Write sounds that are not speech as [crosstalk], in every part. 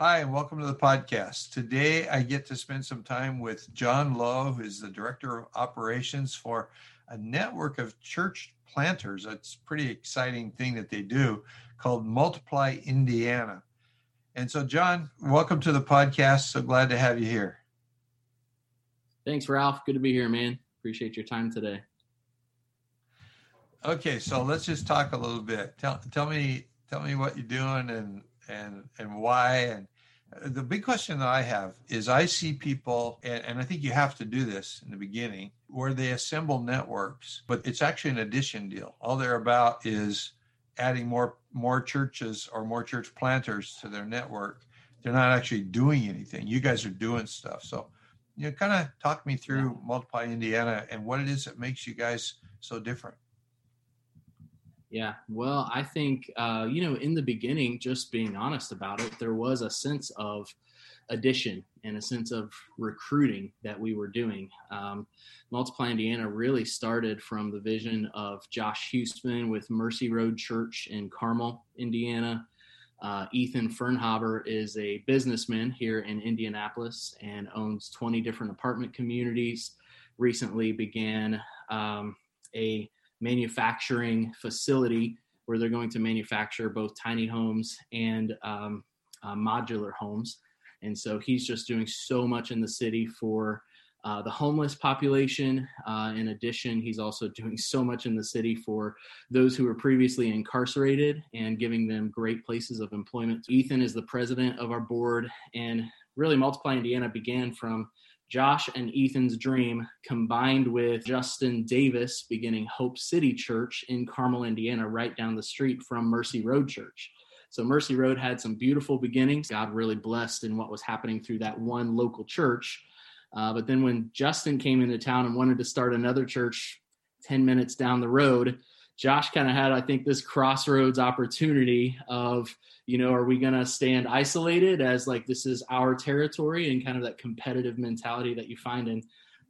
Hi, and welcome to the podcast. Today, I get to spend some time with Jon Lowe, who is the Director of Operations for a network of church planters. It's a pretty exciting thing that they do called Multiply Indiana. And so, Jon, welcome to the podcast. So glad to have you here. Thanks, Ralph. Good to be here, man. Appreciate your time today. Okay, so let's just talk a little bit. Tell tell me tell me what you're doing and and and why and uh, the big question that I have is I see people, and, and, I think you have to do this in the beginning, where they assemble networks, but it's actually an addition deal. All they're about is adding more more churches or more church planters to their network. They're not actually doing anything. You guys are doing stuff. So, you know, kind of talk me through. Multiply Indiana and what it is that makes you guys so different. Yeah, well, I think, uh, you know, in the beginning, just being honest about it, there was a sense of addition and a sense of recruiting that we were doing. Um, Multiply Indiana really started from the vision of Josh Houston with Mercy Road Church in Carmel, Indiana. Uh, Ethan Fernhaber is a businessman here in Indianapolis and owns 20 different apartment communities. Recently began um, a manufacturing facility where they're going to manufacture both tiny homes and um, uh, modular homes. And so he's just doing so much in the city for uh, the homeless population. Uh, in addition, he's also doing [laughs] so much in the city for those who were previously incarcerated and giving them great places of employment. Ethan is the president of our board, and really, Multiply Indiana began from Josh and Ethan's dream combined with Justin Davis beginning Hope City Church in Carmel, Indiana, right down the street from Mercy Road Church. So Mercy Road had some beautiful beginnings. God really blessed in what was happening through that one local church. Uh, but then when Justin came into town and wanted to start another church 10 minutes down the road, Josh kind of had, I think, this crossroads opportunity of, you know, are we going to stand isolated as like this is our territory and kind of that competitive mentality that you find in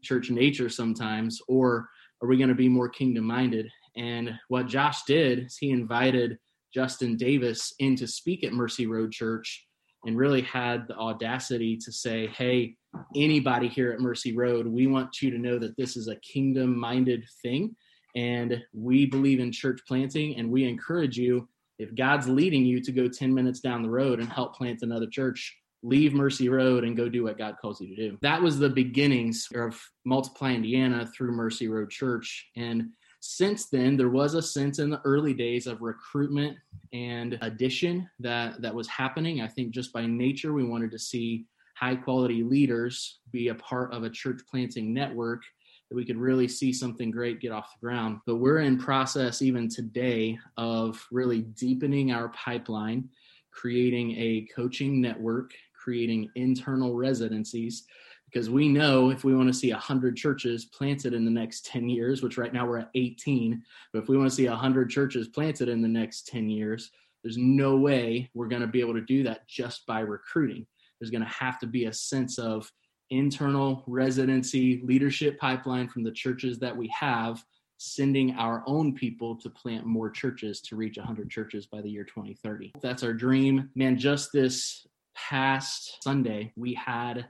church nature sometimes, or are we going to be more kingdom minded? And what Josh did is he invited Justin Davis in to speak at Mercy Road Church and really had the audacity to say, hey, anybody here at Mercy Road, we want you to know that this is a kingdom minded thing and we believe in church planting, and we encourage you if God's leading you to go 10 minutes down the road and help plant another church, leave Mercy Road and go do what God calls you to do. That was the beginnings of Multiply Indiana through Mercy Road Church. And since then, there was a sense in the early days of recruitment and addition that, that was happening. I think just by nature, we wanted to see high quality leaders be a part of a church planting network that we could really see something great get off the ground. But we're in process even today of really deepening our pipeline, creating a coaching network, creating internal residencies because we know if we want to see 100 churches planted in the next 10 years which right now we're at 18 but if we want to see 100 churches planted in the next 10 years there's no way we're going to be able to do that just by recruiting there's going to have to be a sense of internal residency leadership pipeline from the churches that we have sending our own people to plant more churches to reach 100 churches by the year 2030 that's our dream. Man just this past sunday we had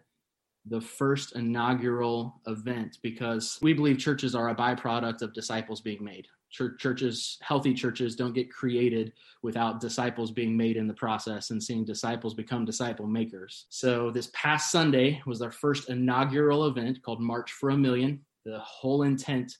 the first inaugural event because we believe churches are a byproduct of disciples being made church, churches, healthy churches, don't get created without disciples being made in the process and seeing disciples become disciple makers. So this past Sunday was our first inaugural event called March for a Million. The whole intent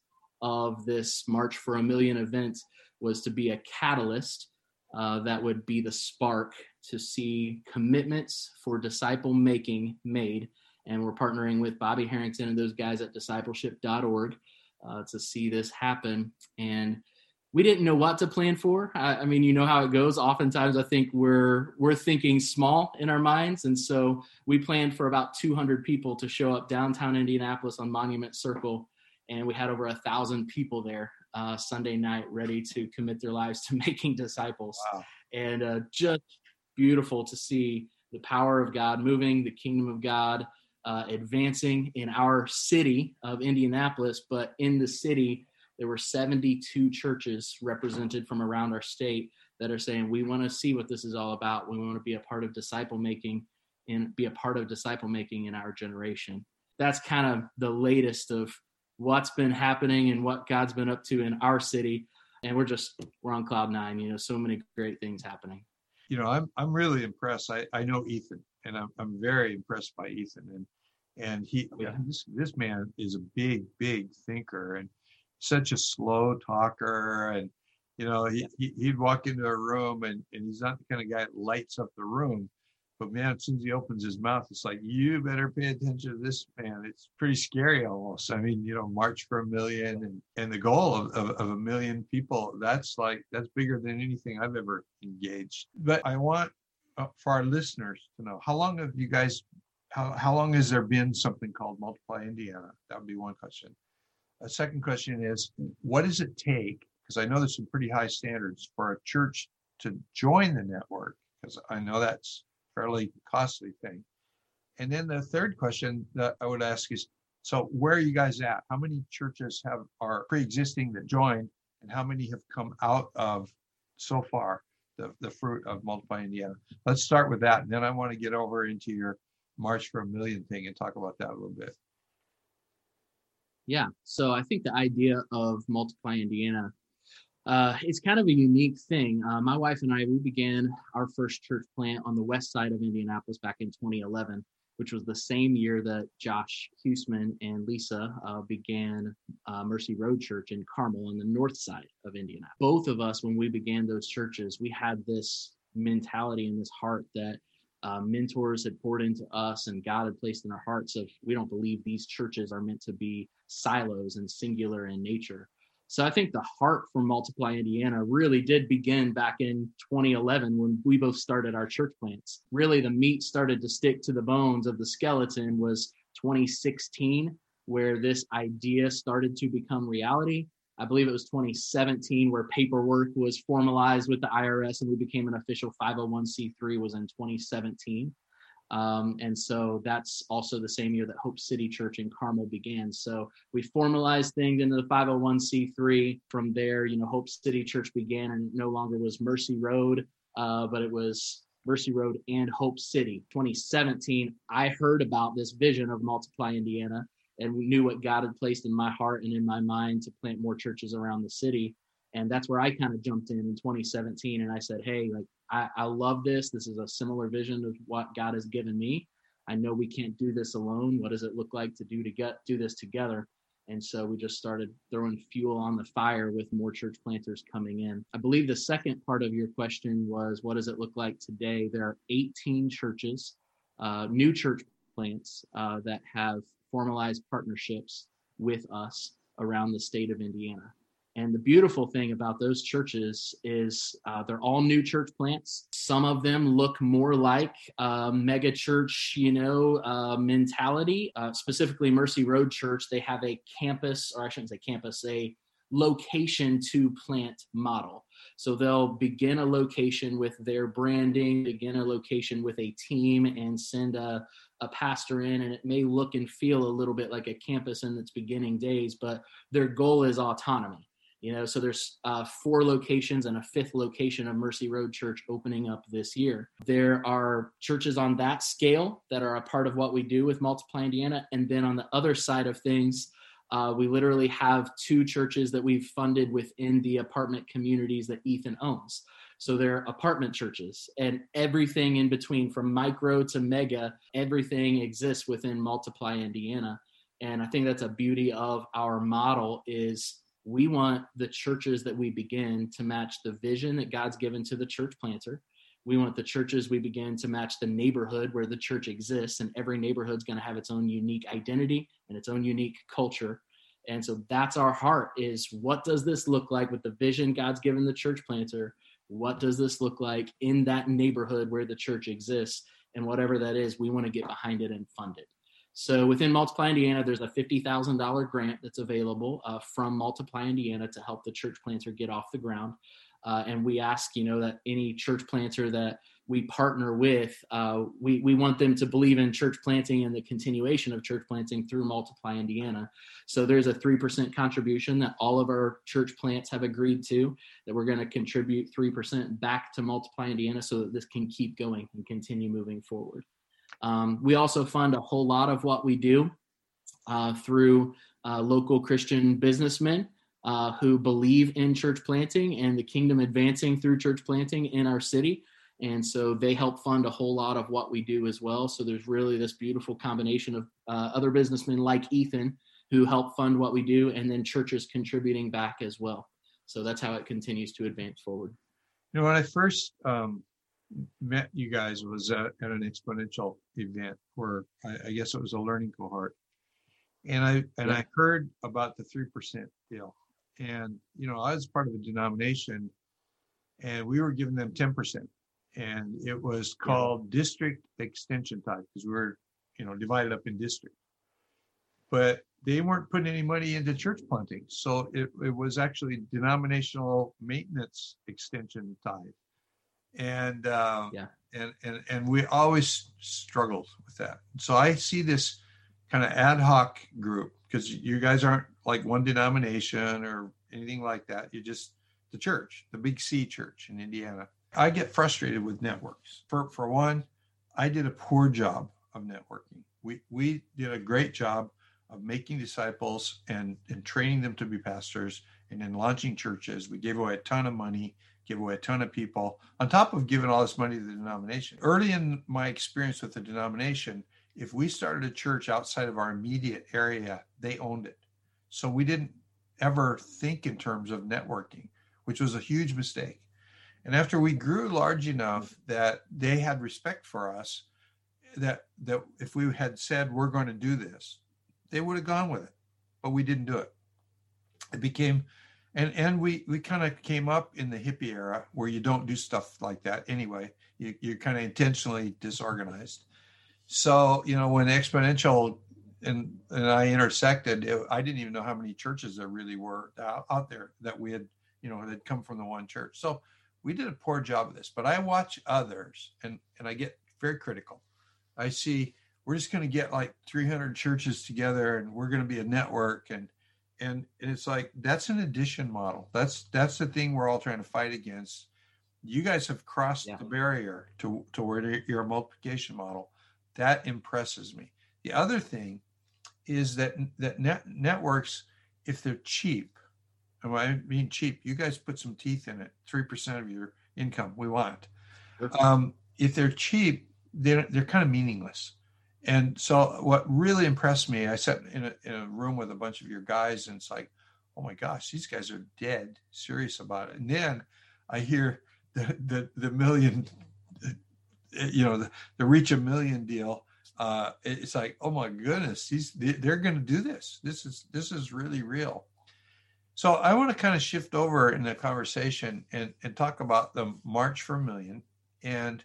of this March for a Million event was to be a catalyst uh, that would be the spark to see commitments for disciple making made. And we're partnering with Bobby Harrington and those guys at discipleship.org uh, to see this happen. And we didn't know what to plan for. I, I, mean, you know how it goes. Oftentimes, I think we're we're thinking small in our minds, and so we planned for about 200 people to show up downtown Indianapolis on Monument Circle, and we had over a thousand people there uh, Sunday night, ready to commit their lives to [laughs] making disciples. Wow. And uh, just beautiful to see the power of God moving, the kingdom of God uh, advancing in our city of Indianapolis, but in the city there were 72 churches represented from around our state that are saying we want to see what this is all about. We want to be a part of disciple making and be a part of disciple making in our generation. That's kind of the latest of what's been happening and what god's been up to in our city and we're just we're on cloud nine you know so many great things happening. You know i'm i'm really impressed. I i know ethan and i'm, I'm very impressed by ethan and and he yeah. this this man is a big big thinker and such a slow talker and you know he, he would walk into a room and, and he's not the kind of guy that lights up the room. But man as soon as he opens his mouth it's like you better pay attention to this man. It's pretty scary almost. I mean you know march for a million and and the goal of, of, of a million people that's like that's bigger than anything i've ever engaged. But i want uh, for our listeners to know how long have you guys how, how long has there been something called multiply indiana that would be one question a second question is, what does it take? Because I know there's some pretty high standards for a church to join the network, because I know that's fairly costly thing. And then the third question that I would ask is, so where are you guys at? How many churches have are pre-existing that joined, and how many have come out of so far the, the fruit of Multiply Indiana? Let's start with that, and then I want to get over into your March for a Million thing and talk about that a little bit. Yeah. So I think the idea of Multiply Indiana uh, it's kind of a unique thing. Uh, my wife and I, we began our first church plant on the west side of Indianapolis back in 2011, which was the same year that Josh Husmann and Lisa uh, began uh, Mercy Road Church in Carmel on the north side of Indiana. Both of us, when we began those churches, we had this mentality and this heart that uh, mentors had poured into us and God had placed in our hearts of we don't believe these churches are meant to be silos and singular in nature. So I think the heart for Multiply Indiana really did begin back in 2011 when we both started our church plants. Really, the meat started to stick to the bones of the skeleton was 2016, where this idea started to become reality. I believe it was 2017 where paperwork was formalized with the IRS and we became an official 501c3 was in 2017. Um, and so that's also the same year that Hope City Church in Carmel began. So we formalized things into the 501c3. From there, you know, Hope City Church began and no longer was Mercy Road, uh, but it was Mercy Road and Hope City. 2017, I heard about this vision of Multiply Indiana and we knew what God had placed in my heart and in my mind to plant more churches around the city. And that's where I kind of jumped in in 2017 and I said, Hey, like, I, I love this. This is a similar vision of what God has given me. I know we can't do this alone. What does it look like to do to get do this together? And so we just started throwing fuel on the fire with more church planters coming in. I believe the second part of your question was what does it look like today? There are 18 churches, uh, new church plants uh, that have formalized partnerships with us around the state of Indiana. And the beautiful thing about those churches is uh, they're all new church plants. Some of them look more like uh, mega church, you know, uh, mentality. Uh, specifically, Mercy Road Church, they have a campus, or I shouldn't say campus, a location to plant model. So they'll begin a location with their branding, begin a location with a team, and send a a pastor in and it may look and feel a little bit like a campus in its beginning days but their goal is autonomy you know? So there's uh, four locations and a fifth location of mercy road church opening up this year. There are churches on that scale that are a part of what we do with multiply indiana and then on the other side of things uh, we literally have two churches that we've funded within the apartment communities that ethan owns so they're apartment churches and everything in between from micro to mega, everything exists within Multiply Indiana. And I think that's a beauty of our model is we want the churches that we begin to match the vision that God's given to the church planter. We want the churches we begin to match the neighborhood where the church exists, and every neighborhood's going to have its own unique identity and its own unique culture And so that's our heart is what does this look like with the vision God's given the church planter? What does this look like in that neighborhood where the church exists? And whatever that is, we want to get behind it and fund it. So within Multiply Indiana, there's a $50,000 grant that's available uh, from Multiply Indiana to help the church planter get off the ground. Uh, and we ask, you know, that any church planter that we partner with, uh, we, we want them to believe in church planting and the continuation of church planting through Multiply Indiana. So there's a 3% contribution that all of our church plants have agreed to, that we're going to contribute 3% back to Multiply Indiana so that this can keep going and continue moving forward. Um, we also fund a whole lot of what we do uh, through uh, local Christian businessmen. Uh, who believe in church planting and the kingdom advancing through church planting in our city. And so they help fund a whole lot of what we do as well. So there's really this beautiful combination of uh, other businessmen like Ethan who help fund what we do, and then churches contributing back as well. So that's how it continues to advance forward. You know, when I first um, met you guys was at, at an exponential event where I, I, guess it was a learning cohort, and I and yeah. I heard about the three percent deal, and you know I was part of a denomination, and we were giving them ten percent and it was called yeah. district extension type because we were, you know, divided up in districts. But they weren't putting any money into church planting, so it, it was actually denominational maintenance extension type, and uh, yeah, and and and we always struggled with that. So I see this kind of ad hoc group because you guys aren't like one denomination or anything like that. You're just the church, the Big C church in Indiana I get frustrated with networks. For for one, I did a poor job of networking. We we did a great job of making disciples and and training them to be pastors and then launching churches. We gave away a ton of money, gave away a ton of people on top of giving all this money to the denomination. Early in my experience with the denomination, if we started a church outside of our immediate area, they owned it. So we didn't ever think in terms of networking, which was a huge mistake. And after we grew large enough that they had respect for us, that that if we had said we're going to do this, they would have gone with it. But we didn't do it. It became and and we we kind of came up in the hippie era where you don't do stuff like that anyway. You you're kind of intentionally disorganized. So, you know, when exponential and and I intersected, it, I didn't even know how many churches there really were out, out there that we had, you know, that come from the one church. So we did a poor job of this, but I watch others and, and I get very critical. I see we're just going to get like 300 churches together and we're going to be a network and, and, and it's like, that's an addition model. That's, that's the thing we're all trying to fight against. You guys have crossed yeah. the barrier to, to where you're a multiplication model. That impresses me. The other thing is that, that net, networks, if they're cheap, and I mean cheap, you guys put some teeth in it. Three percent of your income, we want. Um, if they're cheap, they're they're kind of meaningless. And so, what really impressed me, I sat in a, in a room with a bunch of your guys, and it's like, oh my gosh, these guys are dead serious about it. And then I hear the the, the million, you know, the, the reach a million deal. Uh, it's like, oh my goodness, these they're going to do this. This is this is really real. So I want to kind of shift over in the conversation and, and talk about the March for a Million. And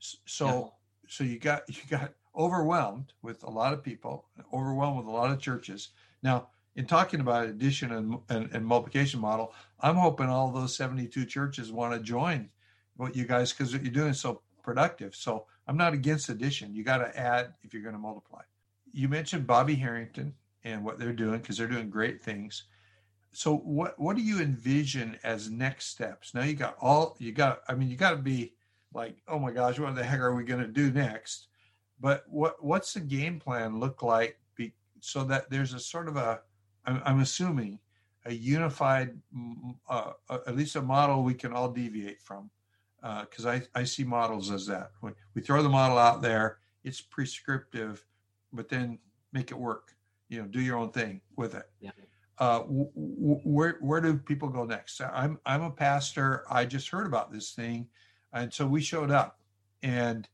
so yeah. so you got [laughs] you got overwhelmed with a lot of people, overwhelmed with a lot of churches. Now, in talking about addition and, and, and multiplication model, I'm hoping all those 72 churches want to join what you guys because what you're doing is so productive. So I'm not against addition. You got to add if you're going to multiply. You mentioned Bobby Harrington and what they're doing because they're doing great things so what what do you envision as next steps? Now you got all you got i mean you got to be like oh my gosh what the heck are we going to do next? But what what's the game plan look like be, so that there's a sort of a i'm, I'm assuming a unified uh, at least a model we can all deviate from because uh, I, I see models as that. We, we throw the model out there it's prescriptive but then make it work you know do your own thing with it. Yeah uh, w- where where do people go next? I'm I'm a pastor. I just heard about this thing, and so we showed up, and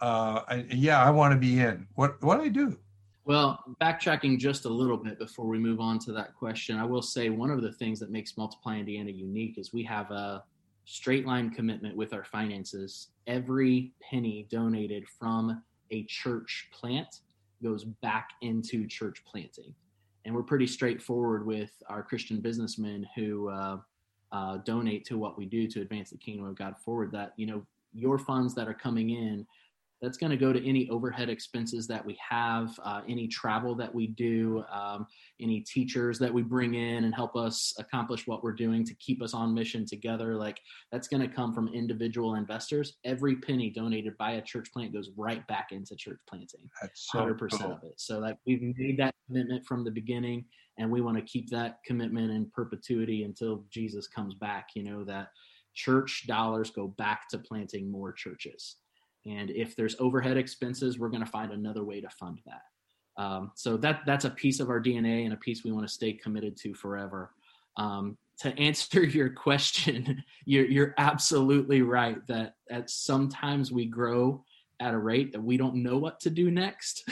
uh, I, yeah, I want to be in. What what do I do? Well, backtracking just a little bit before we move on to that question, I will say one of the things that makes Multiply Indiana unique is we have a straight line commitment with our finances. Every penny donated from a church plant goes back into church planting. And we're pretty straightforward with our Christian businessmen who uh, uh, donate to what we do to advance the kingdom of God forward. That, you know, your funds that are coming in that's going to go to any overhead expenses that we have, uh, any travel that we do, um, any teachers that we bring in and help us accomplish what we're doing to keep us on mission together. Like that's going to come from individual investors. Every penny donated by a church plant goes right back into church planting. That's so 100% cool. of it. So like we've made that commitment from the beginning and we want to keep that commitment in perpetuity until Jesus comes back, you know, that church dollars go back to planting more churches. And if there's overhead expenses, we're going to find another way to fund that. Um, so that that's a piece of our DNA and a piece we want to stay committed to forever. Um, to [laughs] answer your question, you're, you're absolutely right that that sometimes we grow at a rate that we don't know what to do next.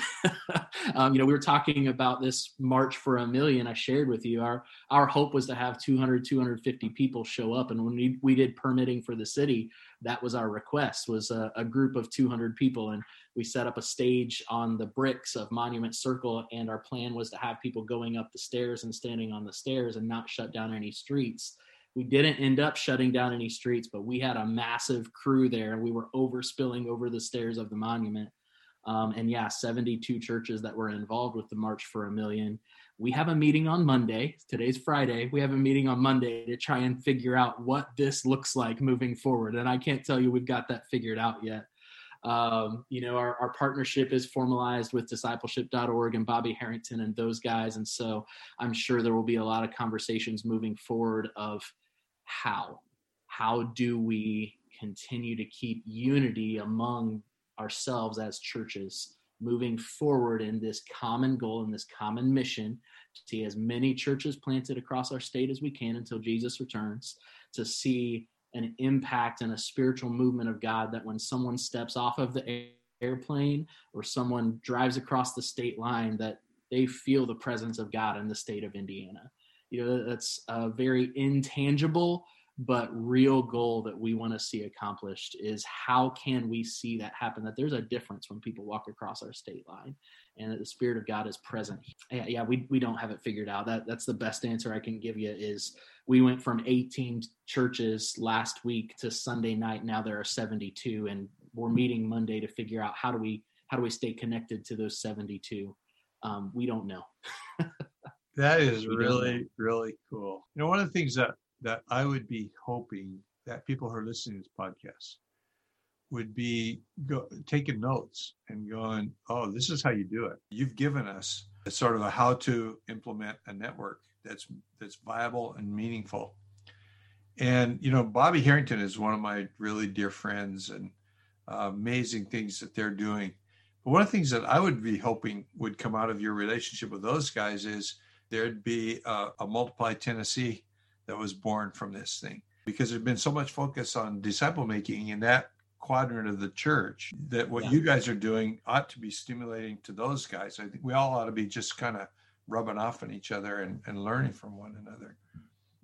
[laughs] um, you know, we were talking about this March for a Million. I shared with you our our hope was to have 200, 250 people show up, and when we, we did permitting for the city, that was our request was a, a group of 200 people, and we set up a stage on the bricks of Monument Circle, and our plan was to have people going up the stairs and standing on the stairs and not shut down any streets we didn't end up shutting down any streets, but we had a massive crew there. And we were overspilling over the stairs of the monument. Um, and yeah, 72 churches that were involved with the March for a Million. We have a meeting on Monday. Today's Friday. We have a meeting on Monday to try and figure out what this looks like moving forward. And I can't tell you we've got that figured out yet. Um, you know, our, our partnership is formalized with discipleship.org and Bobby Harrington and those guys. And so I'm sure there will be a lot of conversations moving forward of how? How do we continue to keep unity among ourselves as churches moving forward in this common goal and this common mission to see as many churches planted across our state as we can until Jesus returns to see an impact and a spiritual movement of God that when someone steps off of the airplane or someone drives across the state line that they feel the presence of God in the state of Indiana you know that's a very intangible but real goal that we want to see accomplished is how can we see that happen that there's a difference when people walk across our state line and that the spirit of god is present yeah, yeah we, we don't have it figured out. That that's the best answer i can give you is we went from 18 churches last week to sunday night. Now there are 72 and we're meeting monday to figure out how do we how do we stay connected to those 72 um, we don't know [laughs] That is really, really cool. You know, one of the things that that I would be hoping that people who are listening to this podcast would be go, taking notes and going, "Oh, this is how you do it." You've given us a sort of a how to implement a network that's that's viable and meaningful. And you know, Bobby Harrington is one of my really dear friends, and uh, amazing things that they're doing. But one of the things that I would be hoping would come out of your relationship with those guys is there'd be a, a Multiply Tennessee that was born from this thing because there's been so much focus on disciple making in that quadrant of the church that what yeah. you guys are doing ought to be stimulating to those guys. I think we all ought to be just kind of rubbing off on each other and, and learning from one another.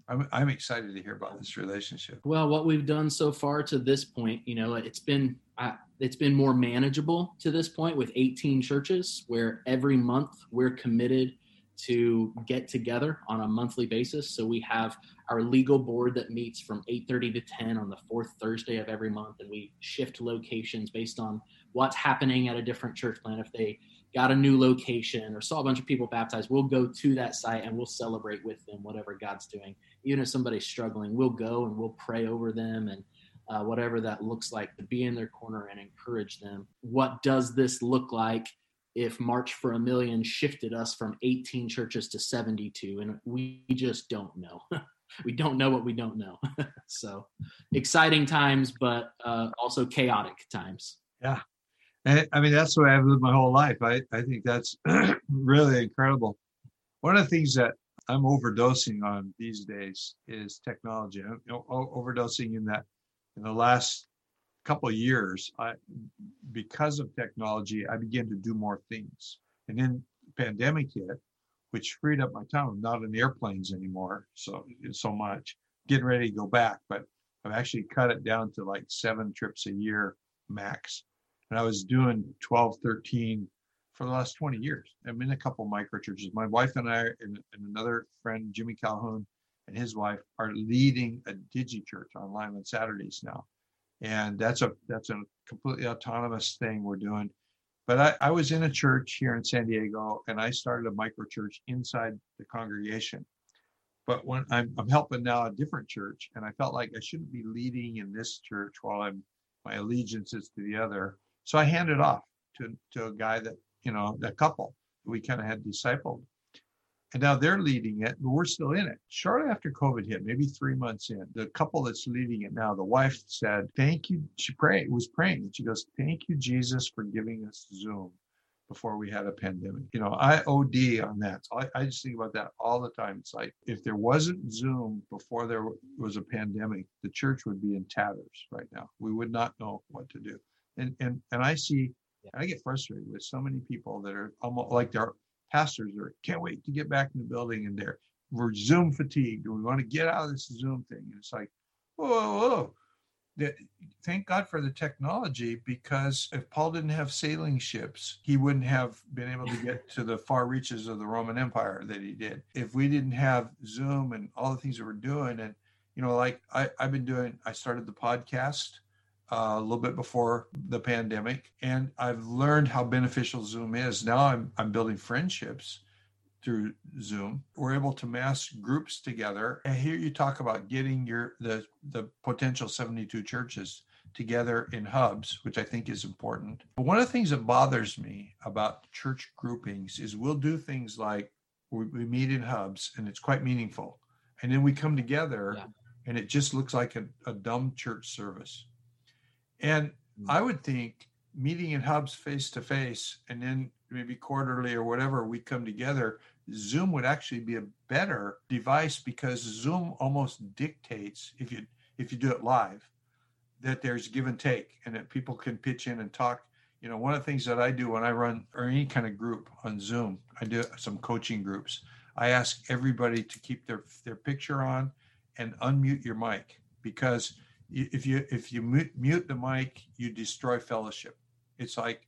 I'm, I'm excited to hear about this relationship. Well, what we've done so far to this point, you know, it's been uh, it's been more manageable to this point with 18 churches where every month we're committed to get together on a monthly basis. So we have our legal board that meets from 8:30 to 10 on the fourth Thursday of every month, and we shift locations based on what's happening at a different church plant. If they got a new location or saw a bunch of people baptized, we'll go to that site and we'll celebrate with them whatever God's doing. Even if somebody's struggling, we'll go and we'll pray over them and uh, whatever that looks like to be in their corner and encourage them. What does this look like? If March for a Million shifted us from 18 churches to 72, and we just don't know. [laughs] we don't know what we don't know. [laughs] so exciting times, but uh, also chaotic times. Yeah. I mean, that's the way I've lived my whole life. I, I think that's [clears throat] really incredible. One of the things that I'm overdosing on these days is technology. I'm overdosing in that in the last couple years, I, because of technology, I began to do more things. And then pandemic hit, which freed up my time. I'm not in airplanes anymore, so so much. Getting ready to go back, but I've actually cut it down to like seven trips a year max. And I was doing 12, 13 for the last 20 years. I'm in a couple micro churches. My wife and I and, and another friend, Jimmy Calhoun, and his wife are leading a digi church online on Saturdays now. And that's a that's a completely autonomous thing we're doing. But I, I was in a church here in San Diego and I started a micro church inside the congregation. But when I'm, I'm helping now a different church and I felt like I shouldn't be leading in this church while I'm my allegiance is to the other. So I handed off to, to a guy that, you know, a couple we kind of had discipled. And now they're leading it, but we're still in it. Shortly after COVID hit, maybe three months in, the couple that's leading it now, the wife said, Thank you. She prayed, was praying. And she goes, Thank you, Jesus, for giving us Zoom before we had a pandemic. You know, I OD on that. So I, I just think about that all the time. It's like if there wasn't Zoom before there was a pandemic, the church would be in tatters right now. We would not know what to do. And and and I see I get frustrated with so many people that are almost like they're pastors are can't wait to get back in the building and they're we're Zoom fatigued. And we want to get out of this Zoom thing. And it's like, whoa, whoa, whoa. Thank God for the technology because if Paul didn't have sailing ships, he wouldn't have been able to [laughs] get to the far reaches of the Roman Empire that he did. If we didn't have Zoom and all the things that we're doing, and you know, like I, I've been doing, I started the podcast uh, a little bit before the pandemic, and I've learned how beneficial Zoom is. Now I'm I'm building friendships through Zoom. We're able to mass groups together. And here you talk about getting your the the potential 72 churches together in hubs, which I think is important. But one of the things that bothers me about church groupings is we'll do things like we, we meet in hubs and it's quite meaningful. And then we come together yeah. and it just looks like a, a dumb church service. And mm. I would think meeting in hubs face to face and then maybe quarterly or whatever we come together, Zoom would actually be a better device because Zoom almost dictates if you if you do it live that there's give and take and that people can pitch in and talk. You know, one of the things that I do when I run or any kind of group on Zoom, I do some coaching groups. I ask everybody to keep their their picture on and unmute your mic because if you if you mute the mic, you destroy fellowship. It's like,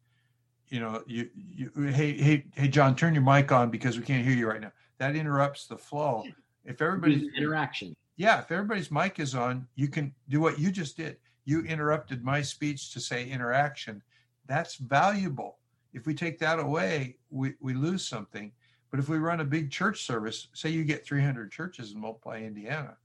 you know, you you hey hey hey Jon, turn your mic on because we can't hear you right now. That interrupts the flow. If everybody's interaction, yeah, if everybody's mic is on, you can do what you just did. You interrupted my speech to say interaction. That's valuable. If we take that away, we, we lose something. But if we run a big church service, say you get 300 churches in Multiply, Indiana,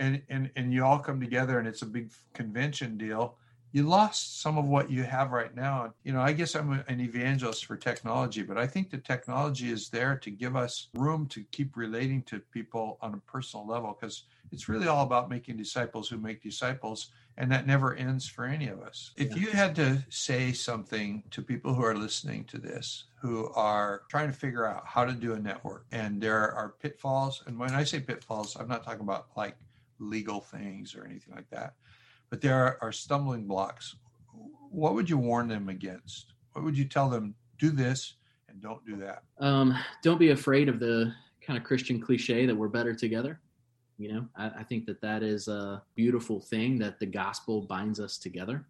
and and and you all come together and it's a big convention deal you lost some of what you have right now. You know i guess i'm an evangelist for technology but i think the technology is there to give us room to keep relating to people on a personal level because it's really all about making disciples who make disciples and that never ends for any of us. If you had to say something to people who are listening to this who are trying to figure out how to do a network and there are pitfalls and when i say pitfalls i'm not talking about like legal things or anything like that. But there are, stumbling blocks. What would you warn them against? What would you tell them? Do this and don't do that. Um, don't be afraid of the kind of Christian cliche that we're better together. You know, I, I think that that is a beautiful thing that the gospel binds us together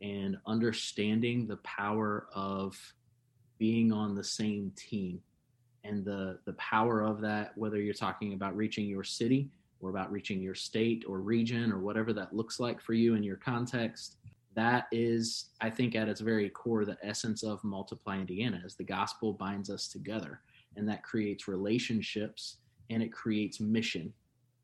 and understanding the power of being on the same team and the the power of that whether you're talking about reaching your city or about reaching your state or region or whatever that looks like for you in your context that is i think at its very core the essence of multiply indiana as the gospel binds us together. And that creates relationships and it creates mission.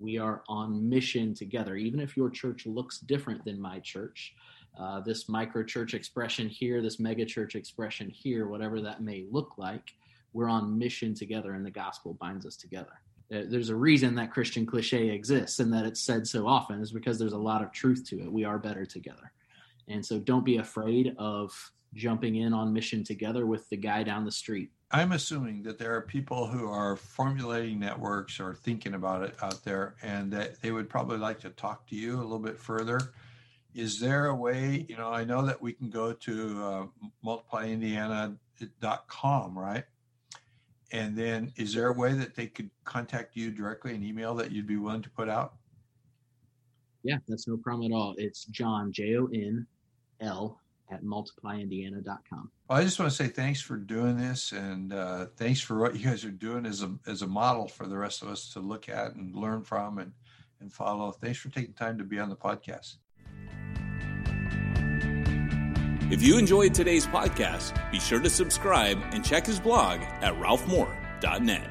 We are on mission together. Even if your church looks different than my church uh, this micro church expression here this mega church expression here whatever that may look like we're on mission together and the gospel binds us together there's a reason that Christian cliche exists and that it's said so often is because there's a lot of truth to it. We are better together. And so don't be afraid of jumping in on mission together with the guy down the street. I'm assuming that there are people who are formulating networks or thinking about it out there and that they would probably like to talk to you a little bit further. Is there a way, you know, I know that we can go to uh, multiplyindiana.com, right? And then is there a way that they could contact you directly, an email that you'd be willing to put out? Yeah, that's no problem at all. It's Jon, J O N L, at multiplyindiana.com. Well, I just want to say thanks for doing this and uh, thanks for what you guys are doing as a, as a model for the rest of us to look at and learn from and, and follow. Thanks for taking time to be on the podcast. If you enjoyed today's podcast, be sure to subscribe and check his blog at ralphmoore.net.